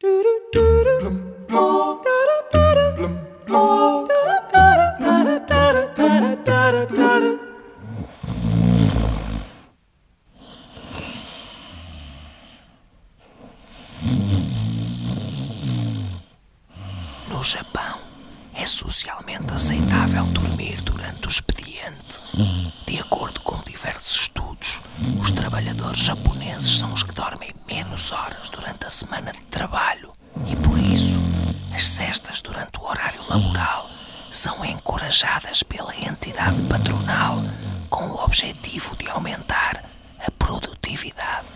No Japão, é socialmente aceitável dormir durante o expediente. De acordo com diversos estudos, os trabalhadores japoneses são os que dormem menos horas durante a semana as cestas durante o horário laboral são encorajadas pela entidade patronal com o objetivo de aumentar a produtividade.